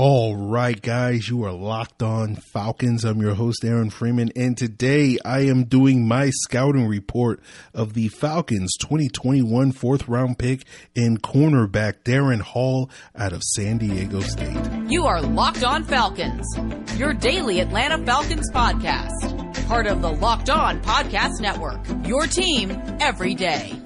All right, guys, you are locked on Falcons. I'm your host, Aaron Freeman, and today I am doing my scouting report of the Falcons 2021 fourth round pick and cornerback Darren Hall out of San Diego State. You are Locked On Falcons, your daily Atlanta Falcons podcast, part of the Locked On Podcast Network, your team every day.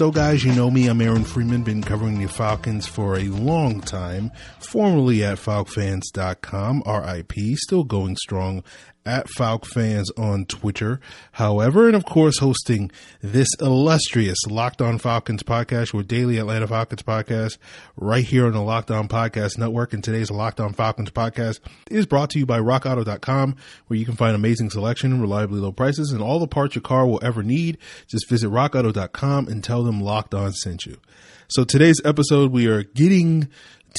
So, guys, you know me. I'm Aaron Freeman, been covering the Falcons for a long time, formerly at FalcFans.com, RIP, still going strong at Falc Fans on Twitter. However, and of course, hosting this illustrious Locked On Falcons podcast, your daily Atlanta Falcons podcast, right here on the Locked On Podcast Network. And today's Locked On Falcons podcast is brought to you by RockAuto.com, where you can find amazing selection, and reliably low prices, and all the parts your car will ever need. Just visit RockAuto.com and tell them Locked On sent you. So today's episode, we are getting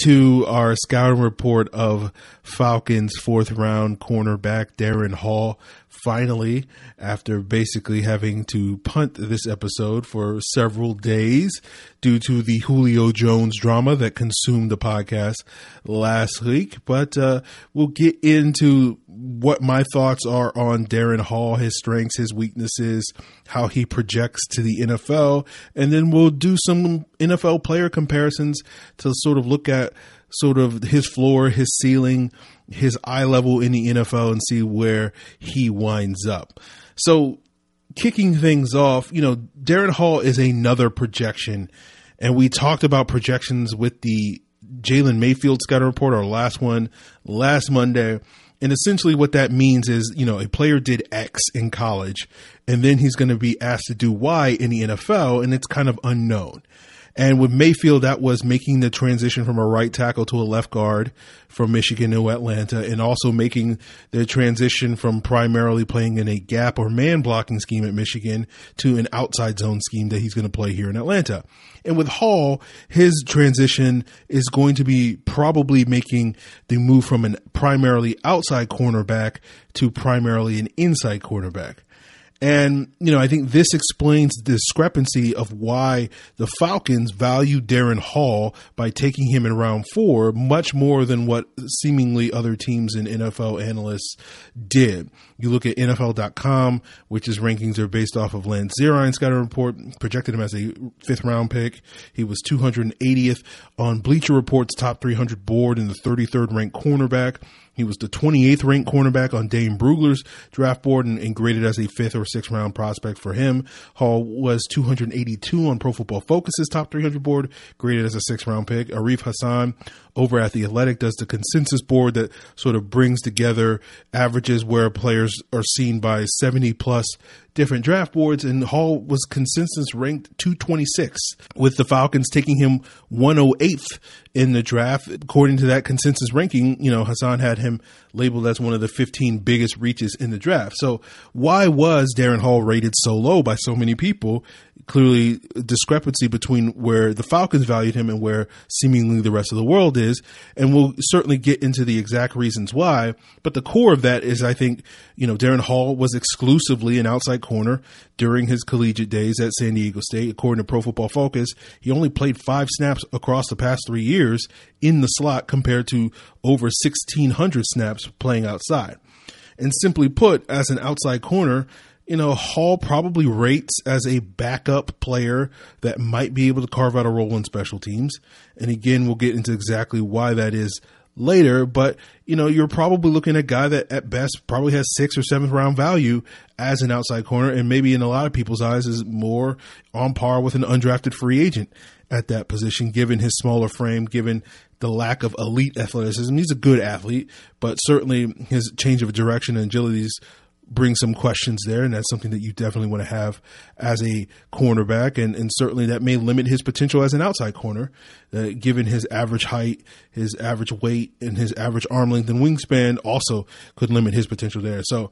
to our scouting report of Falcons fourth round cornerback Darren Hall. Finally, after basically having to punt this episode for several days due to the Julio Jones drama that consumed the podcast last week, but uh, we'll get into what my thoughts are on Darren Hall, his strengths, his weaknesses, how he projects to the NFL, and then we'll do some NFL player comparisons to sort of look at sort of his floor, his ceiling, his eye level in the NFL and see where he winds up. So, kicking things off, you know, Darren Hall is another projection, and we talked about projections with the Jalen Mayfield scouting report, our last one last Monday. And essentially, what that means is, you know, a player did X in college, and then he's going to be asked to do Y in the NFL, and it's kind of unknown. And with Mayfield, that was making the transition from a right tackle to a left guard from Michigan to Atlanta, and also making the transition from primarily playing in a gap or man blocking scheme at Michigan to an outside zone scheme that he's going to play here in Atlanta. And with Hall, his transition is going to be probably making the move from an primarily outside cornerback to primarily an inside cornerback. And, you know, I think this explains the discrepancy of why the Falcons value Darren Hall by taking him in round four much more than what seemingly other teams and NFL analysts did. You look at NFL.com, which his rankings are based off of Lance Zierlein's scouting report, projected him as a fifth round pick. He was 280th on Bleacher Report's top 300 board and the 33rd ranked cornerback. He was the 28th ranked cornerback on Dane Brugler's draft board and, and, graded as a fifth or sixth round prospect for him. Hall was 282 on Pro Football Focus's top 300 board, graded as a sixth round pick. Arif Hassan over at The Athletic does the consensus board that sort of brings together averages where players are seen by 70 plus different draft boards, and Hall was consensus ranked 226, with the Falcons taking him 108th in the draft. According to that consensus ranking, you know, Hassan had him labeled as one of the 15 biggest reaches in the draft. So why was Darren Hall rated so low by so many people? Clearly, discrepancy between where the Falcons valued him and where seemingly the rest of the world is. And we'll certainly get into the exact reasons why. But the core of that is, I think, you know, Darren Hall was exclusively an outside corner during his collegiate days at San Diego State. According to Pro Football Focus, he only played five snaps across the past three years in the slot compared to over 1,600 snaps playing outside. And simply put, as an outside corner, you know, Hall probably rates as a backup player that might be able to carve out a role in special teams. And again, we'll get into exactly why that is later, but you know, you're probably looking at a guy that at best probably has sixth or seventh round value as an outside corner, and maybe in a lot of people's eyes is more on par with an undrafted free agent at that position, given his smaller frame, given the lack of elite athleticism. He's a good athlete, but certainly his change of direction and agility is bring some questions there, and that's something that you definitely want to have as a cornerback, and, and certainly that may limit his potential as an outside corner, uh, given his average height, his average weight, and his average arm length and wingspan also could limit his potential there. So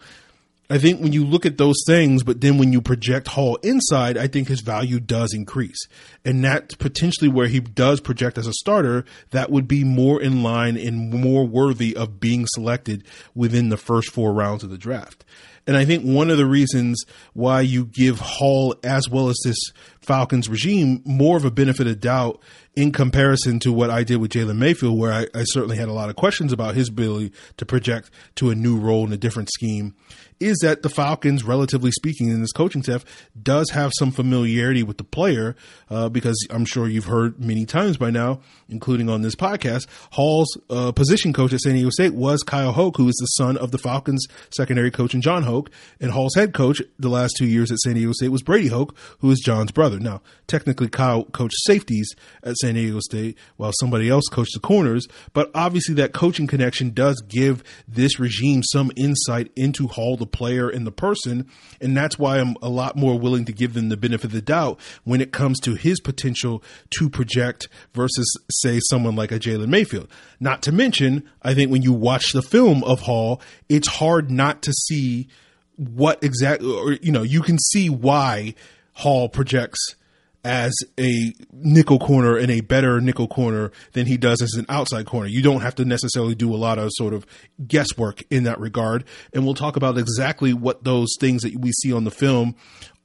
I think when you look at those things, but then when you project Hall inside, I think his value does increase. And that's potentially where he does project as a starter, that would be more in line and more worthy of being selected within the first four rounds of the draft. And I think one of the reasons why you give Hall, as well as this Falcons regime, more of a benefit of doubt in comparison to what I did with Jalen Mayfield, where I, I certainly had a lot of questions about his ability to project to a new role in a different scheme, is that the Falcons, relatively speaking, in this coaching staff, does have some familiarity with the player, uh, because I'm sure you've heard many times by now, including on this podcast, Hall's uh, position coach at San Diego State was Kyle Hoke, who is the son of the Falcons secondary coach and Jon Hoke, and Hall's head coach the last two years at San Diego State was Brady Hoke, who is Jon's brother. Now, technically, Kyle coached safeties at San Diego State while somebody else coached the corners, but obviously that coaching connection does give this regime some insight into Hall, the player and the person, and that's why I'm a lot more willing to give them the benefit of the doubt when it comes to his potential to project versus, say, someone like a Jalen Mayfield. Not to mention, I think when you watch the film of Hall, it's hard not to see what exactly, or, you know, you can see why Hall projects as a nickel corner and a better nickel corner than he does as an outside corner. You don't have to necessarily do a lot of sort of guesswork in that regard. And we'll talk about exactly what those things that we see on the film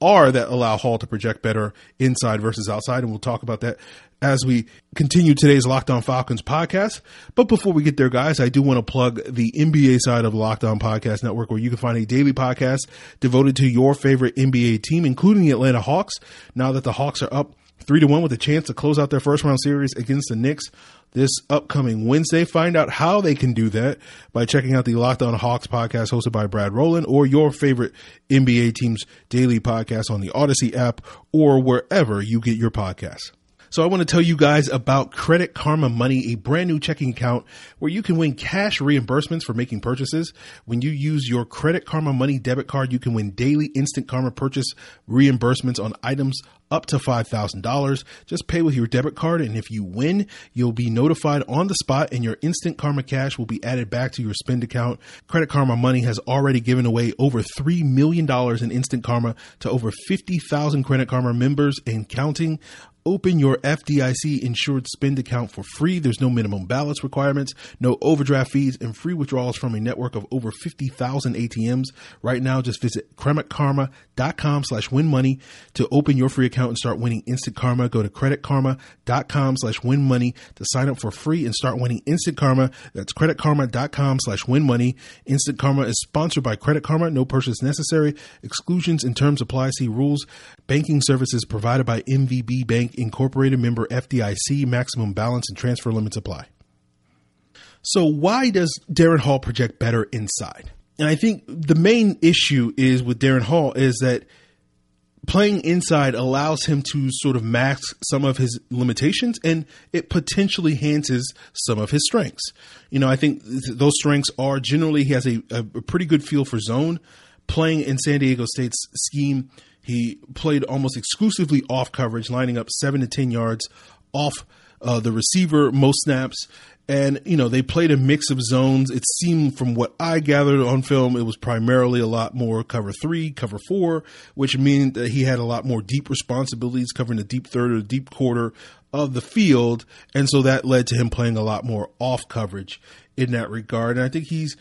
are that allow Hall to project better inside versus outside. And we'll talk about that as we continue today's Locked On Falcons podcast. But before we get there, guys, I do want to plug the NBA side of On Podcast Network, where you can find a daily podcast devoted to your favorite NBA team, including the Atlanta Hawks. Now that the Hawks are up three to one with a chance to close out their first round series against the Knicks this upcoming Wednesday. Find out how they can do that by checking out the Locked On Hawks podcast hosted by Brad Rowland or your favorite NBA team's daily podcast on the Odyssey app or wherever you get your podcasts. So I want to tell you guys about Credit Karma Money, a brand new checking account where you can win cash reimbursements for making purchases. When you use your Credit Karma Money debit card, you can win daily instant karma purchase reimbursements on items up to $5,000. Just pay with your debit card, and if you win, you'll be notified on the spot, and your instant karma cash will be added back to your spend account. Credit Karma Money has already given away over $3 million in instant karma to over 50,000 Credit Karma members and counting. Open your FDIC insured spend account for free. There's no minimum balance requirements, no overdraft fees, and free withdrawals from a network of over 50,000 ATMs. Right now, just visit creditkarma.com slash win money to open your free account and start winning instant karma. Go to creditkarma.com slash win money to sign up for free and start winning instant karma. That's creditkarma.com slash win money. Instant karma is sponsored by Credit Karma. No purchase necessary. Exclusions and terms apply. See rules. Banking services provided by MVB Bank Incorporated member FDIC. Maximum balance and transfer limits apply. So, why does Darren Hall project better inside? And I think the main issue is with Darren Hall is that playing inside allows him to sort of max some of his limitations and it potentially enhances some of his strengths. You know, I think th- those strengths are generally he has a, a pretty good feel for zone. Playing in San Diego State's scheme, he played almost exclusively off coverage, lining up seven to 10 yards off uh, the receiver most snaps. And, you know, they played a mix of zones. It seemed from what I gathered on film, it was primarily a lot more cover three, cover four, which means that he had a lot more deep responsibilities covering the deep third or the deep quarter of the field. And so that led to him playing a lot more off coverage in that regard. And I think he's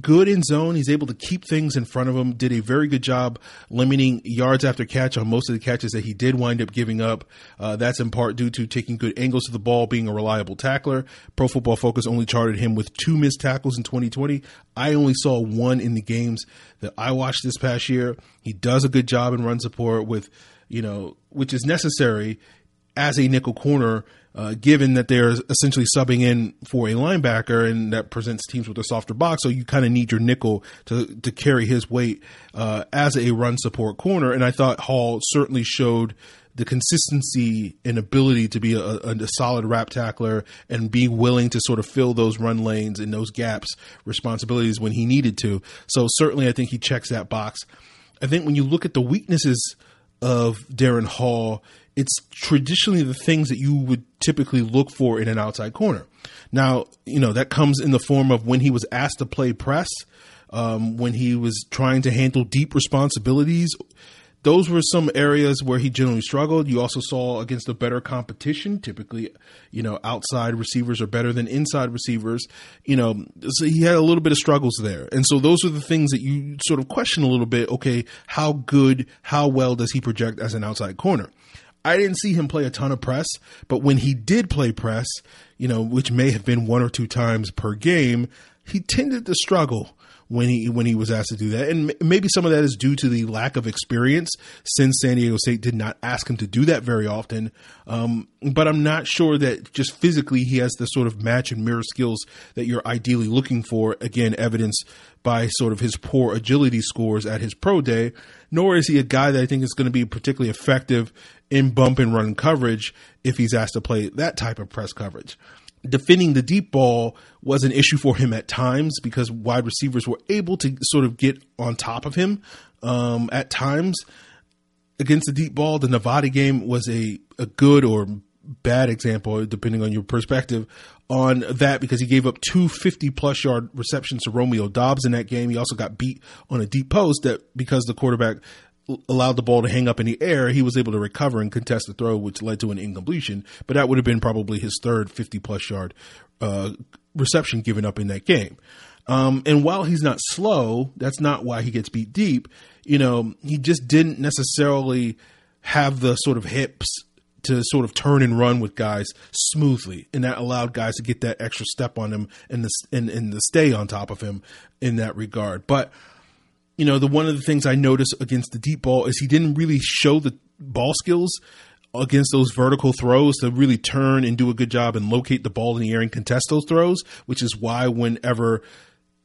good in zone. He's able to keep things in front of him. Did a very good job limiting yards after catch on most of the catches that he did wind up giving up. Uh, that's in part due to taking good angles to the ball, being a reliable tackler. Pro Football Focus only charted him with two missed tackles in 2020. I only saw one in the games that I watched this past year. He does a good job in run support with, you know, which is necessary as a nickel corner uh, given that they're essentially subbing in for a linebacker and that presents teams with a softer box. So you kind of need your nickel to, to carry his weight uh, as a run support corner. And I thought Hall certainly showed the consistency and ability to be a, a, a, solid wrap tackler and be willing to sort of fill those run lanes and those gaps responsibilities when he needed to. So certainly I think he checks that box. I think when you look at the weaknesses of Darren Hall, it's traditionally the things that you would typically look for in an outside corner. Now, you know, that comes in the form of when he was asked to play press, um, when he was trying to handle deep responsibilities. those were some areas where he generally struggled. You also saw against a better competition. Typically, you know, outside receivers are better than inside receivers. You know, so he had a little bit of struggles there. And so those are the things that you sort of question a little bit. Okay, how good, how well does he project as an outside corner? I didn't see him play a ton of press, but when he did play press, you know, which may have been one or two times per game, he tended to struggle when he when he was asked to do that, and maybe some of that is due to the lack of experience since San Diego State did not ask him to do that very often. Um, but I'm not sure that just physically he has the sort of match and mirror skills that you're ideally looking for. Again, evidenced by sort of his poor agility scores at his pro day. Nor is he a guy that I think is going to be particularly effective in bump and run coverage if he's asked to play that type of press coverage defending the deep ball was an issue for him at times because wide receivers were able to sort of get on top of him um, at times against the deep ball. The Nevada game was a, a good or bad example, depending on your perspective, on that because he gave up two 50 plus yard receptions to Romeo Doubs in that game. He also got beat on a deep post that because the quarterback allowed the ball to hang up in the air, he was able to recover and contest the throw, which led to an incompletion. But that would have been probably his third 50 plus yard uh, reception given up in that game. Um, and while he's not slow, that's not why he gets beat deep. You know, he just didn't necessarily have the sort of hips to sort of turn and run with guys smoothly, and that allowed guys to get that extra step on him and the and, and the stay on top of him in that regard. But you know, the one of the things I noticed against the deep ball is he didn't really show the ball skills against those vertical throws to really turn and do a good job and locate the ball in the air and contest those throws, which is why whenever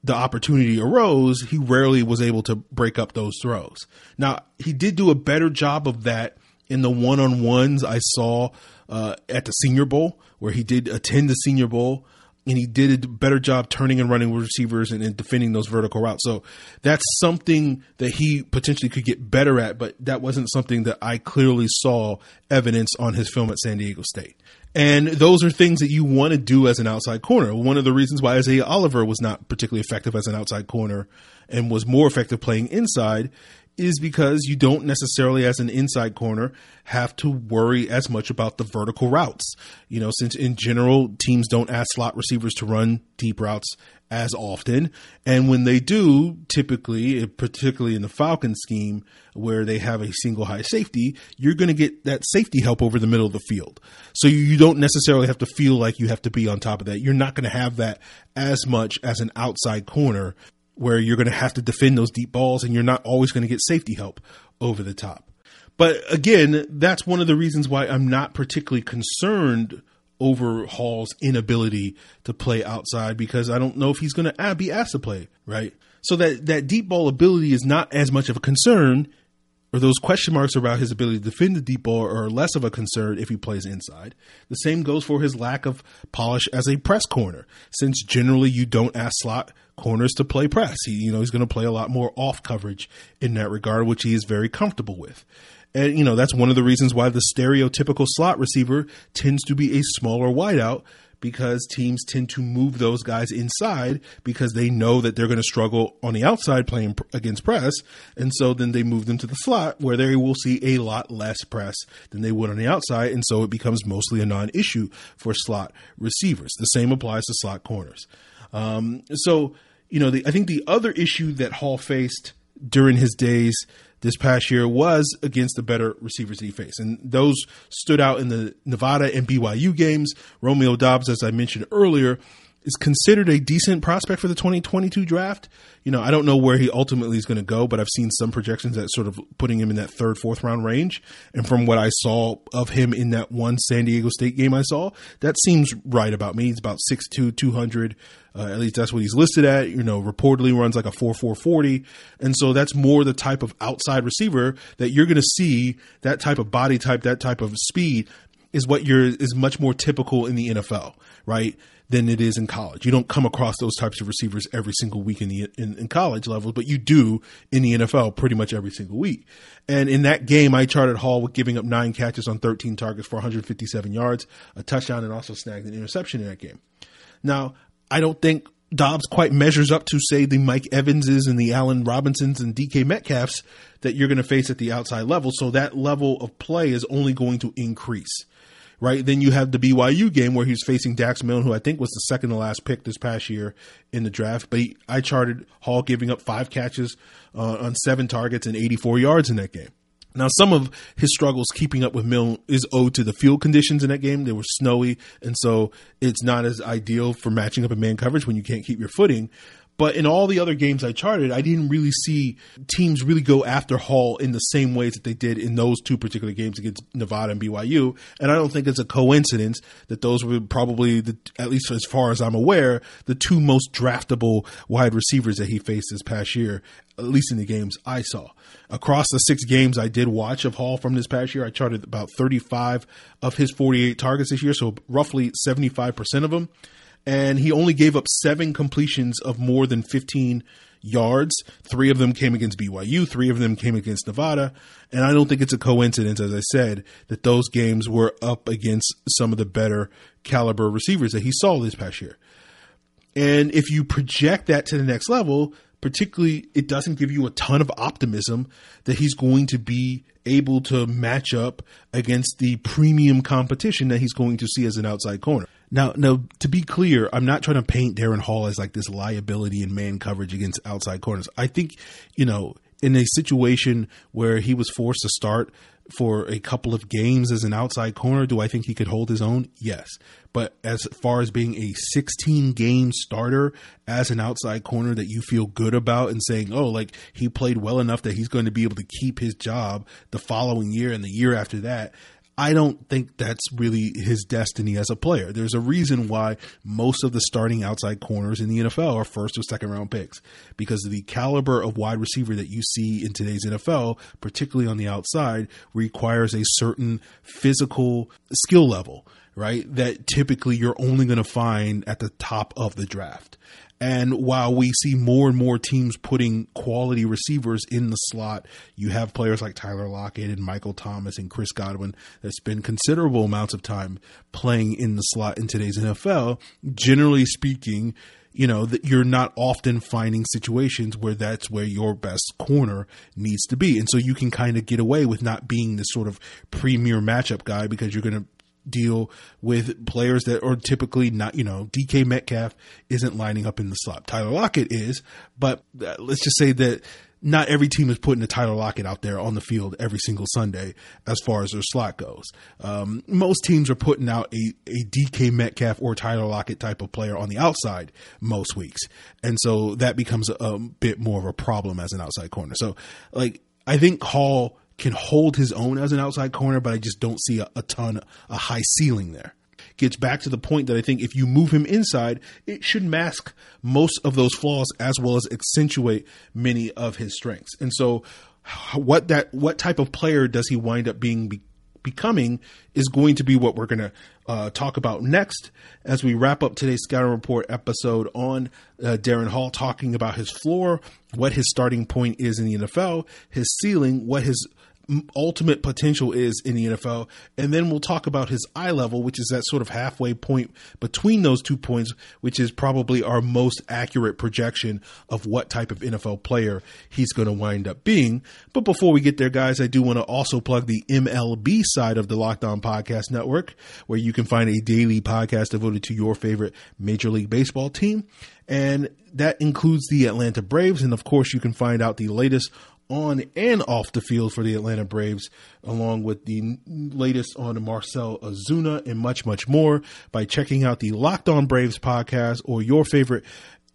the opportunity arose, he rarely was able to break up those throws. Now, he did do a better job of that in the one on ones I saw uh, at the Senior Bowl, where he did attend the Senior Bowl and he did a better job turning and running with receivers and, and, defending those vertical routes. So that's something that he potentially could get better at, but that wasn't something that I clearly saw evidence on his film at San Diego State. And those are things that you want to do as an outside corner. One of the reasons why Isaiah Oliver was not particularly effective as an outside corner and was more effective playing inside is because you don't necessarily, as an inside corner, have to worry as much about the vertical routes. You know, since in general, teams don't ask slot receivers to run deep routes as often. And when they do, typically, eh, particularly in the Falcon scheme, where they have a single high safety, you're going to get that safety help over the middle of the field. So you don't necessarily have to feel like you have to be on top of that. You're not going to have that as much as an outside corner where you're going to have to defend those deep balls and you're not always going to get safety help over the top. But again, that's one of the reasons why I'm not particularly concerned over Hall's inability to play outside because I don't know if he's going to be asked to play, right? So that, that deep ball ability is not as much of a concern or those question marks about his ability to defend the deep ball are less of a concern if he plays inside. The same goes for his lack of polish as a press corner, since generally you don't ask slot corners to play press. He, you know, he's going to play a lot more off coverage in that regard, which he is very comfortable with. And, you know, that's one of the reasons why the stereotypical slot receiver tends to be a smaller wideout because teams tend to move those guys inside because they know that they're going to struggle on the outside playing against press. And so then they move them to the slot where they will see a lot less press than they would on the outside. And so it becomes mostly a non issue for slot receivers. The same applies to slot corners. Um, so, you know, the, I think the other issue that Hall faced during his days this past year was against the better receivers he faced. And those stood out in the Nevada and BYU games. Romeo Doubs, as I mentioned earlier, is considered a decent prospect for the 2022 draft. You know, I don't know where he ultimately is going to go, but I've seen some projections that sort of putting him in that third, fourth round range. And from what I saw of him in that one San Diego State game I saw, that seems right about me. He's about 6'2, 200. Uh, at least that's what he's listed at. You know, reportedly runs like a 4 4 40. And so that's more the type of outside receiver that you're going to see that type of body type, that type of speed is what you're is much more typical in the NFL, right? Than it is in college. You don't come across those types of receivers every single week in the in, in college levels, but you do in the NFL pretty much every single week. And in that game, I charted Hall with giving up nine catches on 13 targets for 157 yards, a touchdown, and also snagged an interception in that game. Now, I don't think Doubs quite measures up to, say, the Mike Evanses and the Allen Robinsons and DK Metcalfs that you're going to face at the outside level. So that level of play is only going to increase, right? Then you have the BYU game where he's facing Dax Milne, who I think was the second to last pick this past year in the draft. But he, I charted Hall giving up five catches uh, on seven targets and 84 yards in that game. Now, some of his struggles keeping up with Milne is owed to the field conditions in that game. They were snowy, and so it's not as ideal for matching up in man coverage when you can't keep your footing. But in all the other games I charted, I didn't really see teams really go after Hall in the same ways that they did in those two particular games against Nevada and BYU. And I don't think it's a coincidence that those were probably, the, at least as far as I'm aware, the two most draftable wide receivers that he faced this past year, at least in the games I saw. Across the six games I did watch of Hall from this past year, I charted about 35 of his 48 targets this year, so roughly 75% of them and he only gave up seven completions of more than 15 yards. Three of them came against BYU, three of them came against Nevada. And I don't think it's a coincidence, as I said, that those games were up against some of the better caliber receivers that he saw this past year. And if you project that to the next level, particularly, it doesn't give you a ton of optimism that he's going to be able to match up against the premium competition that he's going to see as an outside corner. Now, now, to be clear, I'm not trying to paint Darren Hall as like this liability in man coverage against outside corners. I think, you know, in a situation where he was forced to start for a couple of games as an outside corner, do I think he could hold his own? Yes. But as far as being a 16 game starter as an outside corner that you feel good about and saying, oh, like he played well enough that he's going to be able to keep his job the following year and the year after that, I don't think that's really his destiny as a player. There's a reason why most of the starting outside corners in the NFL are first or second round picks because the caliber of wide receiver that you see in today's NFL, particularly on the outside, requires a certain physical skill level, right? That typically you're only going to find at the top of the draft. And while we see more and more teams putting quality receivers in the slot, you have players like Tyler Lockett and Michael Thomas and Chris Godwin that spend considerable amounts of time playing in the slot in today's NFL. Generally speaking, you know that you're not often finding situations where that's where your best corner needs to be and so you can kind of get away with not being this sort of premier matchup guy because you're going to deal with players that are typically not, you know, DK Metcalf isn't lining up in the slot. Tyler Lockett is, but uh, let's just say that not every team is putting a Tyler Lockett out there on the field every single Sunday as far as their slot goes. Um, most teams are putting out a, a DK Metcalf or Tyler Lockett type of player on the outside most weeks. And so that becomes a, a bit more of a problem as an outside corner. So, like, I think Hall can hold his own as an outside corner, but I just don't see a, a ton, a high ceiling there. Gets back to the point that I think if you move him inside, it should mask most of those flaws as well as accentuate many of his strengths. And so, what that what type of player does he wind up being be, becoming is going to be what we're going to uh, talk about next as we wrap up today's scouting report episode on uh, Darren Hall, talking about his floor, what his starting point is in the NFL, his ceiling, what his ultimate potential is in the NFL. And then we'll talk about his eye level, which is that sort of halfway point between those two points, which is probably our most accurate projection of what type of NFL player he's going to wind up being. But before we get there, guys, I do want to also plug the MLB side of the Locked On Podcast Network, where you can find a daily podcast devoted to your favorite Major League Baseball team. And that includes the Atlanta Braves. And of course, you can find out the latest on and off the field for the Atlanta Braves, along with the latest on Marcell Ozuna and much, much more by checking out the Locked On Braves podcast or your favorite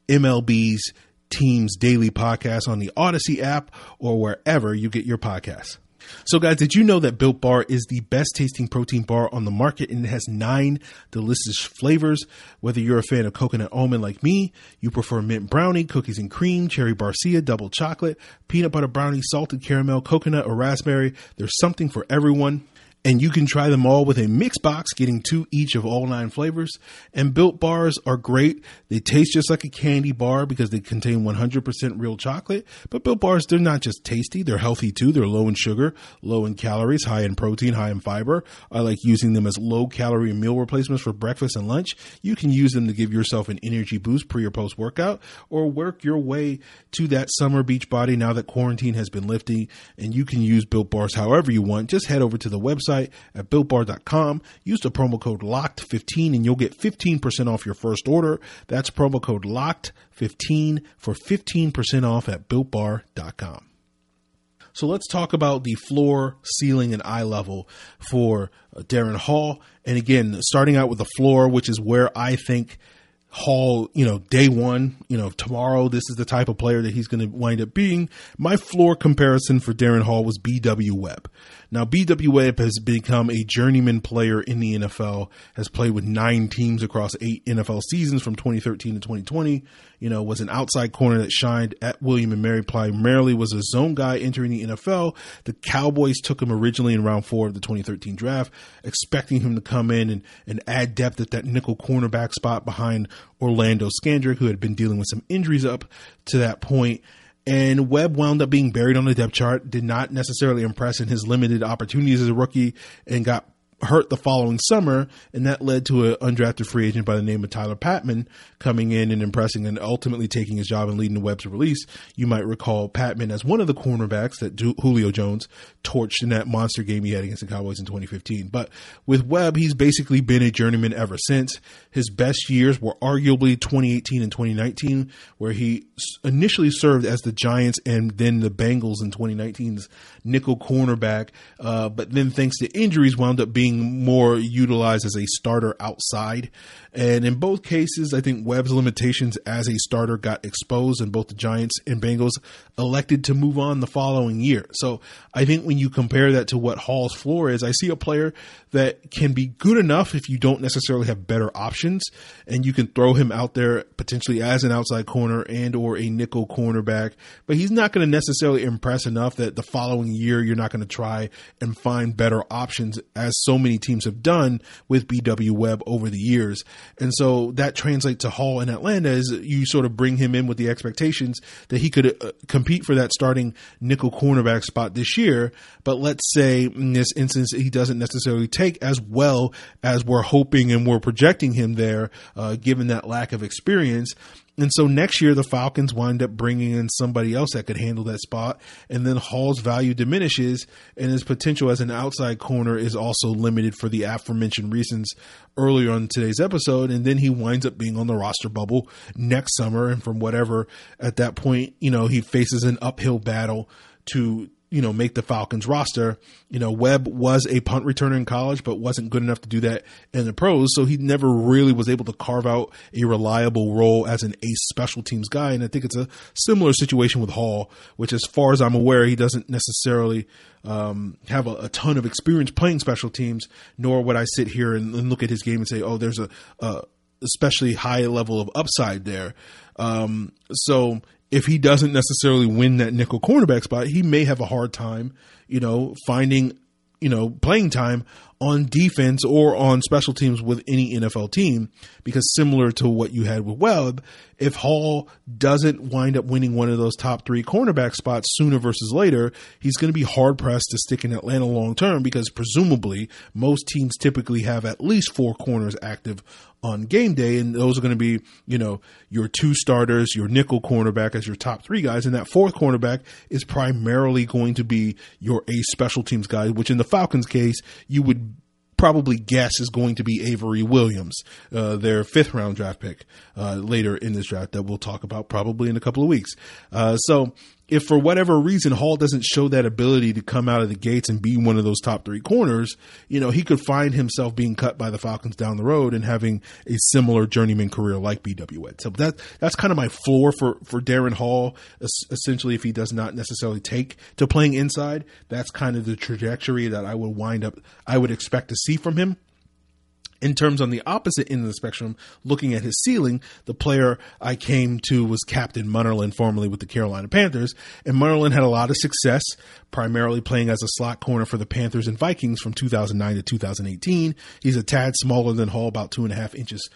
MLB's team's daily podcast on the Odyssey app or wherever you get your podcasts. So, guys, did you know that Built Bar is the best tasting protein bar on the market and it has nine delicious flavors? Whether you're a fan of coconut almond like me, you prefer mint brownie, cookies and cream, cherry barcia, double chocolate, peanut butter brownie, salted caramel, coconut, or raspberry, there's something for everyone. And you can try them all with a mix box, getting two each of all nine flavors. And built bars are great. They taste just like a candy bar because they contain 100% real chocolate. But built bars, they're not just tasty, they're healthy too. They're low in sugar, low in calories, high in protein, high in fiber. I like using them as low calorie meal replacements for breakfast and lunch. You can use them to give yourself an energy boost pre or post workout or work your way to that summer beach body now that quarantine has been lifting and you can use built bars however you want. Just head over to the website at builtbar.com. Use the promo code LOCKED15 and you'll get 15% off your first order. That's promo code LOCKED15 for 15% off at builtbar.com. So let's talk about the floor, ceiling, and eye level for uh, Darren Hall. And again, starting out with the floor, which is where I think Hall, you know, day one, you know, tomorrow, this is the type of player that he's going to wind up being. My floor comparison for Darren Hall was BW Webb. Now, BW Webb has become a journeyman player in the NFL, has played with nine teams across eight NFL seasons from 2013 to 2020. You know, was an outside corner that shined at William and Mary, primarily was a zone guy entering the NFL. The Cowboys took him originally in round four of the 2013 draft, expecting him to come in and, and add depth at that nickel cornerback spot behind Orlando Scandrick, who had been dealing with some injuries up to that point and Webb wound up being buried on the depth chart, did not necessarily impress in his limited opportunities as a rookie, and got hurt the following summer, and that led to an undrafted free agent by the name of Tyler Patmon coming in and impressing and ultimately taking his job and leading the Webb's release. You might recall Patmon as one of the cornerbacks that Julio Jones torched in that monster game he had against the Cowboys in 2015. But with Webb, he's basically been a journeyman ever since. His best years were arguably 2018 and 2019, where he initially served as the Giants and then the Bengals in 2019's nickel cornerback, uh, but then thanks to injuries wound up being being more utilized as a starter outside. And in both cases, I think Webb's limitations as a starter got exposed, and both the Giants and Bengals elected to move on the following year. So I think when you compare that to what Hall's floor is, I see a player that can be good enough if you don't necessarily have better options, and you can throw him out there potentially as an outside corner and or a nickel cornerback. But he's not going to necessarily impress enough that the following year you're not going to try and find better options, as so many teams have done with BW Webb over the years. And so that translates to Hall in Atlanta is you sort of bring him in with the expectations that he could uh, compete for that starting nickel cornerback spot this year. But let's say in this instance, he doesn't necessarily take as well as we're hoping and we're projecting him there, uh, given that lack of experience. And so next year, the Falcons wind up bringing in somebody else that could handle that spot. And then Hall's value diminishes, and his potential as an outside corner is also limited for the aforementioned reasons earlier on today's episode. And then he winds up being on the roster bubble next summer. And from whatever, at that point, you know, he faces an uphill battle to you know, make the Falcons roster. You know, Webb was a punt returner in college, but wasn't good enough to do that in the pros. So he never really was able to carve out a reliable role as an ace special teams guy. And I think it's a similar situation with Hall, which, as far as I'm aware, he doesn't necessarily um, have a, a, ton of experience playing special teams. Nor would I sit here and, and look at his game and say, "Oh, there's a, a especially high level of upside there." Um, so if he doesn't necessarily win that nickel cornerback spot, he may have a hard time, you know, finding, you know, playing time on defense or on special teams with any NFL team because similar to what you had with Webb, if Hall doesn't wind up winning one of those top three cornerback spots sooner versus later, he's going to be hard pressed to stick in Atlanta long term because presumably most teams typically have at least four corners active on game day, and those are going to be, you know, your two starters, your nickel cornerback as your top three guys, and that fourth cornerback is primarily going to be your a special teams guy, which in the Falcons case, you would probably guess is going to be Avery Williams, uh, their fifth round draft pick uh, later in this draft that we'll talk about probably in a couple of weeks. Uh, so if for whatever reason Hall doesn't show that ability to come out of the gates and be one of those top three corners, you know, he could find himself being cut by the Falcons down the road and having a similar journeyman career like BW Webb. So that that's kind of my floor for for Darren Hall. Essentially, if he does not necessarily take to playing inside, that's kind of the trajectory that I would wind up I would expect to see from him. In terms on the opposite end of the spectrum, looking at his ceiling, the player I came to was Captain Munnerlyn, formerly with the Carolina Panthers. And Munnerlyn had a lot of success, primarily playing as a slot corner for the Panthers and Vikings from 2009 to 2018. He's a tad smaller than Hall, about two and a half inches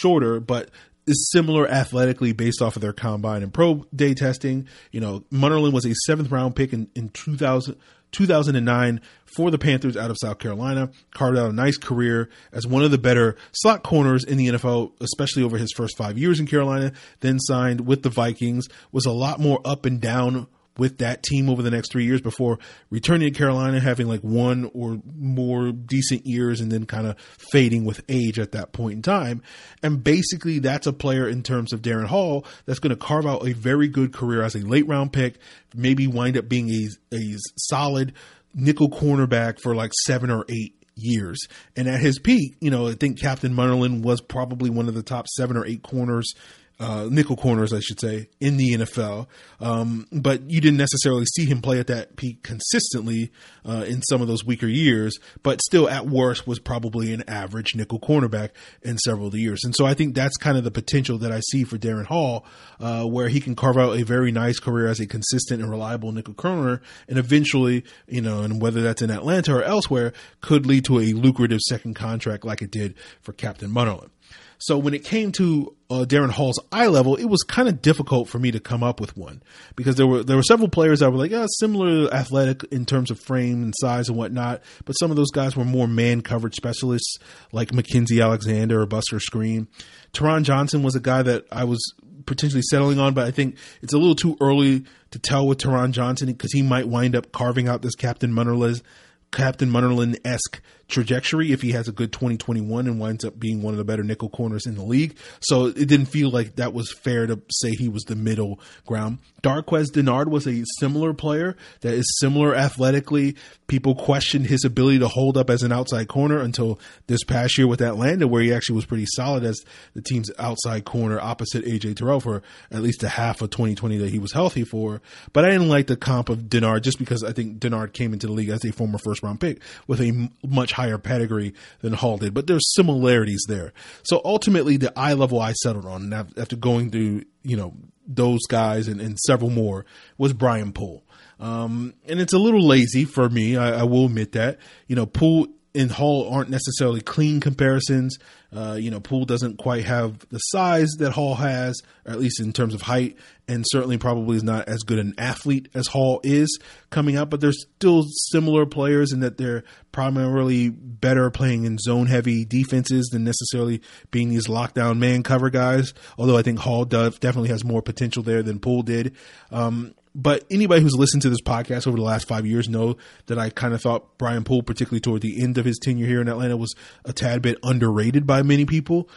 shorter, but is similar athletically based off of their combine and pro day testing. You know, Munnerlyn was a seventh round pick in, in 2000, 2009 for the Panthers out of South Carolina. Carved out a nice career as one of the better slot corners in the NFL, especially over his first five years in Carolina. Then signed with the Vikings, was a lot more up and down with that team over the next three years before returning to Carolina, having like one or more decent years and then kind of fading with age at that point in time. And basically, that's a player in terms of Darren Hall that's going to carve out a very good career as a late round pick, maybe wind up being a, a solid nickel cornerback for like seven or eight years. And at his peak, you know, I think Captain Munnerlyn was probably one of the top seven or eight corners uh, nickel corners, I should say, in the NFL. Um, but you didn't necessarily see him play at that peak consistently uh, in some of those weaker years. But still, at worst, was probably an average nickel cornerback in several of the years. And so I think that's kind of the potential that I see for Darren Hall, uh, where he can carve out a very nice career as a consistent and reliable nickel corner, and eventually, you know, and whether that's in Atlanta or elsewhere, could lead to a lucrative second contract like it did for Captain Munnerlyn. So when it came to uh, Darren Hall's eye level, it was kind of difficult for me to come up with one because there were there were several players that were like, yeah, similar athletic in terms of frame and size and whatnot, but some of those guys were more man coverage specialists like Mackensie Alexander or Buster Skrine. Taron Johnson was a guy that I was potentially settling on, but I think it's a little too early to tell with Taron Johnson because he might wind up carving out this Captain Munnerlyn Captain Munnerlyn esque trajectory if he has a good 2021 and winds up being one of the better nickel corners in the league. So it didn't feel like that was fair to say he was the middle ground. Darqueze Dennard was a similar player that is similar athletically. People questioned his ability to hold up as an outside corner until this past year with Atlanta, where he actually was pretty solid as the team's outside corner opposite AJ Terrell for at least a half of 2020 that he was healthy for. But I didn't like the comp of Dennard just because I think Dennard came into the league as a former first round pick with a much higher pedigree than Hall did, but there's similarities there. So ultimately, the eye level I settled on after going through, you know, those guys and, and several more was Brian Poole. Um, and it's a little lazy for me. I, I will admit that. You know, Poole and Hall aren't necessarily clean comparisons. Uh, you know, Poole doesn't quite have the size that Hall has, or at least in terms of height, and certainly probably is not as good an athlete as Hall is coming up. But they're still similar players in that they're primarily better playing in zone heavy defenses than necessarily being these lockdown man cover guys. Although I think Hall does, definitely has more potential there than Poole did. Um, but anybody who's listened to this podcast over the last five years know that I kind of thought Brian Poole, particularly toward the end of his tenure here in Atlanta, was a tad bit underrated by many people.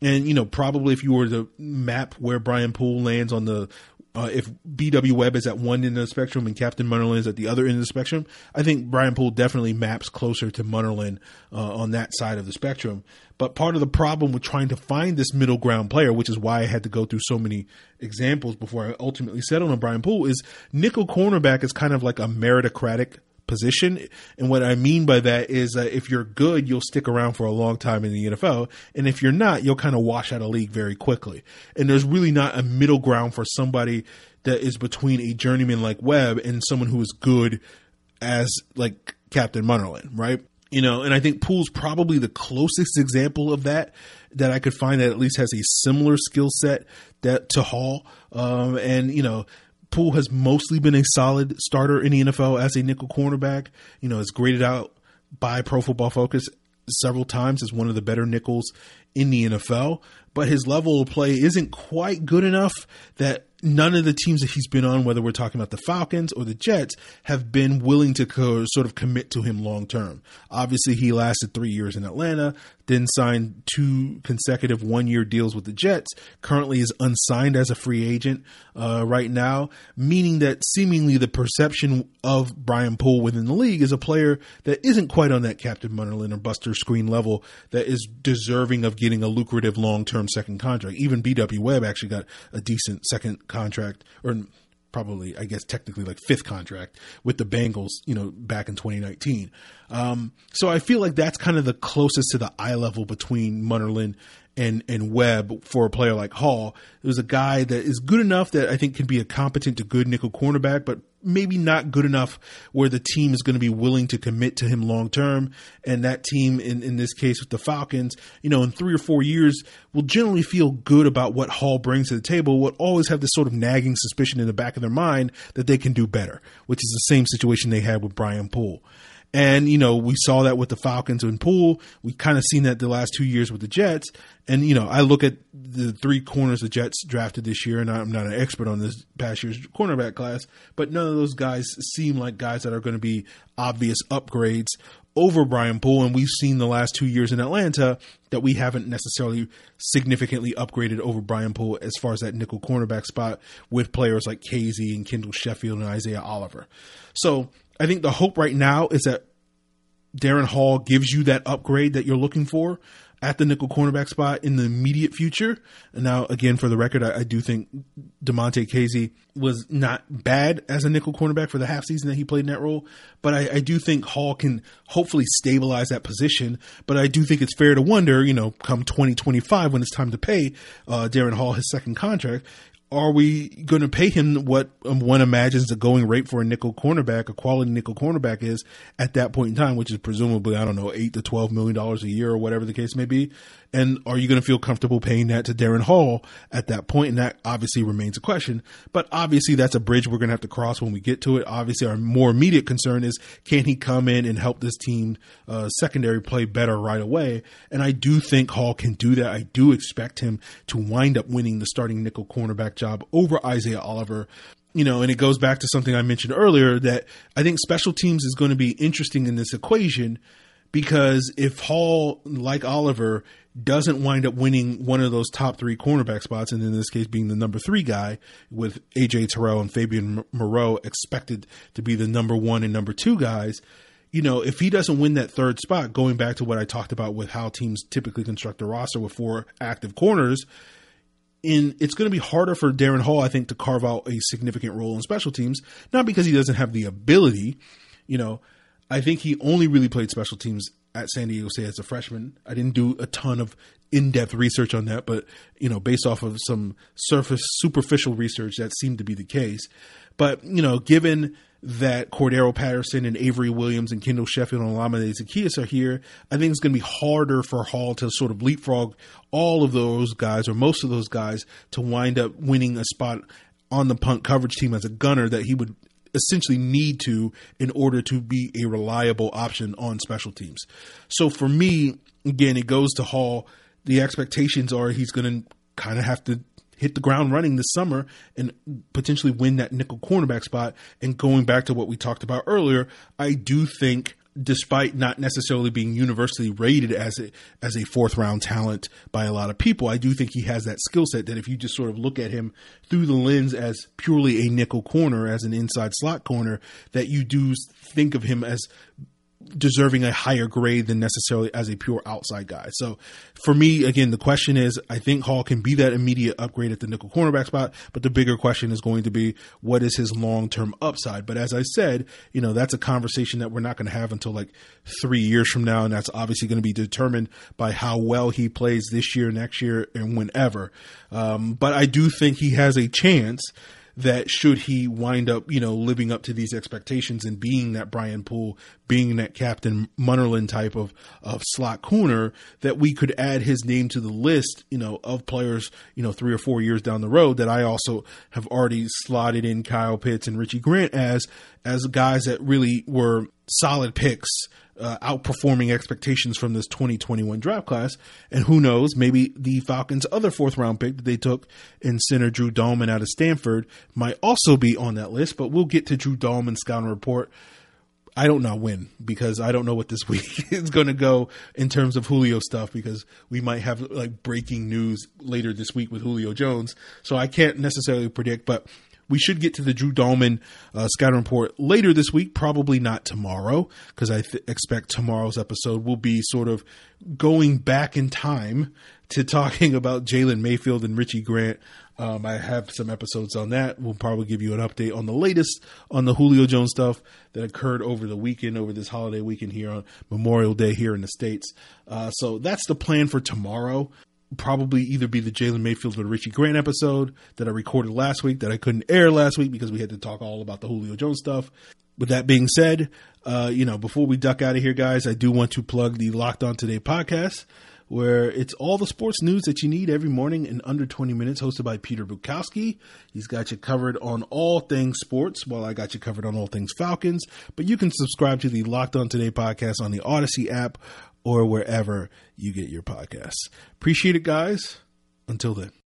And, you know, probably if you were to map where Brian Poole lands on the uh, if BW Webb is at one end of the spectrum and Captain Munnerlyn is at the other end of the spectrum, I think Brian Poole definitely maps closer to Munnerlyn uh, on that side of the spectrum. But part of the problem with trying to find this middle ground player, which is why I had to go through so many examples before I ultimately settled on Brian Poole, is nickel cornerback is kind of like a meritocratic position. And what I mean by that is that if you're good, you'll stick around for a long time in the NFL. And if you're not, you'll kind of wash out of league very quickly. And there's really not a middle ground for somebody that is between a journeyman like Webb and someone who is good as like Captain Munnerlyn, right? You know, and I think Poole's probably the closest example of that that I could find that at least has a similar skill set that to Hall. Um, and you know, Poole has mostly been a solid starter in the NFL as a nickel cornerback. You know, is graded out by Pro Football Focus several times as one of the better nickels in the NFL, but his level of play isn't quite good enough that none of the teams that he's been on, whether we're talking about the Falcons or the Jets, have been willing to co- sort of commit to him long term. Obviously, he lasted three years in Atlanta, then signed two consecutive one year deals with the Jets. Currently is unsigned as a free agent uh, right now, meaning that seemingly the perception of Brian Poole within the league is a player that isn't quite on that Captain Munnerlyn or Buster Skrine level that is deserving of getting a lucrative long term second contract. Even BW Webb actually got a decent second contract or probably, I guess, technically like fifth contract with the Bengals, you know, back in 2019. Um, so I feel like that's kind of the closest to the eye level between Munnerlyn and and Webb for a player like Hall. It was a guy that is good enough that I think can be a competent to good nickel cornerback, but maybe not good enough where the team is going to be willing to commit to him long term. And that team, in, in this case with the Falcons, you know, in three or four years, will generally feel good about what Hall brings to the table, will always have this sort of nagging suspicion in the back of their mind that they can do better, which is the same situation they had with Brian Poole. And, you know, we saw that with the Falcons and Poole. We kind of seen that the last two years with the Jets. And, you know, I look at the three corners the Jets drafted this year, and I'm not an expert on this past year's cornerback class, but none of those guys seem like guys that are going to be obvious upgrades over Brian Poole. And we've seen the last two years in Atlanta that we haven't necessarily significantly upgraded over Brian Poole as far as that nickel cornerback spot with players like Kazee and Kendall Sheffield and Isaiah Oliver. So, I think the hope right now is that Darren Hall gives you that upgrade that you're looking for at the nickel cornerback spot in the immediate future. And now, again, for the record, I, I do think Damontae Kazee was not bad as a nickel cornerback for the half season that he played in that role. But I, I, do think Hall can hopefully stabilize that position. But I do think it's fair to wonder, you know, come 2025 when it's time to pay uh, Darren Hall his second contract, are we going to pay him what um, one imagines the going rate for a nickel cornerback, a quality nickel cornerback is at that point in time, which is presumably, I don't know, eight to $12 million a year or whatever the case may be. And are you going to feel comfortable paying that to Darren Hall at that point? And that obviously remains a question, but obviously that's a bridge we're going to have to cross when we get to it. Obviously our more immediate concern is can he come in and help this team, uh, secondary play better right away? And I do think Hall can do that. I do expect him to wind up winning the starting nickel cornerback job over Isaiah Oliver you know, and it goes back to something I mentioned earlier that I think special teams is going to be interesting in this equation because if Hall, like Oliver, doesn't wind up winning one of those top three cornerback spots, and in this case being the number three guy with AJ Terrell and Fabian Moreau expected to be the number one and number two guys, you know, if he doesn't win that third spot, going back to what I talked about with how teams typically construct a roster with four active corners, in it's going to be harder for Darren Hall, I think, to carve out a significant role in special teams, not because he doesn't have the ability, you know, I think he only really played special teams at San Diego State as a freshman. I didn't do a ton of in-depth research on that, but you know, based off of some surface superficial research, that seemed to be the case. But you know, given that Cordarrelle Patterson and Avery Williams and Kendall Sheffield and Olamide Zaccheaus are here, I think it's going to be harder for Hall to sort of leapfrog all of those guys or most of those guys to wind up winning a spot on the punt coverage team as a gunner that he would essentially need to in order to be a reliable option on special teams. So for me, again, it goes to Hall. The expectations are he's going to kind of have to hit the ground running this summer and potentially win that nickel cornerback spot. And going back to what we talked about earlier, I do think despite not necessarily being universally rated as a as a fourth round talent by a lot of people, I do think he has that skill set that if you just sort of look at him through the lens as purely a nickel corner, as an inside slot corner, that you do think of him as deserving a higher grade than necessarily as a pure outside guy. So for me, again, the question is, I think Hall can be that immediate upgrade at the nickel cornerback spot, but the bigger question is going to be, what is his long-term upside? But as I said, you know, that's a conversation that we're not going to have until like three years from now. And that's obviously going to be determined by how well he plays this year, next year, and whenever. Um, but I do think he has a chance that should he wind up, you know, living up to these expectations and being that Brian Poole, being that Captain Munnerlyn type of, of slot corner, that we could add his name to the list, you know, of players, you know, three or four years down the road that I also have already slotted in Kyle Pitts and Richie Grant as, as guys that really were solid picks uh, outperforming expectations from this 2021 draft class. And who knows, maybe the Falcons' other fourth round pick that they took in center Drew Dalman out of Stanford might also be on that list. But we'll get to Drew Dalman's scouting report. I don't know when because I don't know what this week is going to go in terms of Julio stuff because we might have like breaking news later this week with Julio Jones. So I can't necessarily predict, but we should get to the Drew Dalman uh, scouting report later this week, probably not tomorrow, because I th- expect tomorrow's episode will be sort of going back in time to talking about Jalen Mayfield and Richie Grant Um, I have some episodes on that. We'll probably give you an update on the latest on the Julio Jones stuff that occurred over the weekend, over this holiday weekend here on Memorial Day here in the States. Uh, so that's the plan for tomorrow. Probably either be the Jalen Mayfield or Richie Grant episode that I recorded last week that I couldn't air last week because we had to talk all about the Julio Jones stuff. With that being said, uh, you know, before we duck out of here, guys, I do want to plug the Locked On Today podcast where it's all the sports news that you need every morning in under 20 minutes, hosted by Peter Bukowski. He's got you covered on all things sports, while I got you covered on all things Falcons. But you can subscribe to the Locked On Today podcast on the Odyssey app or wherever you get your podcasts. Appreciate it, guys. Until then.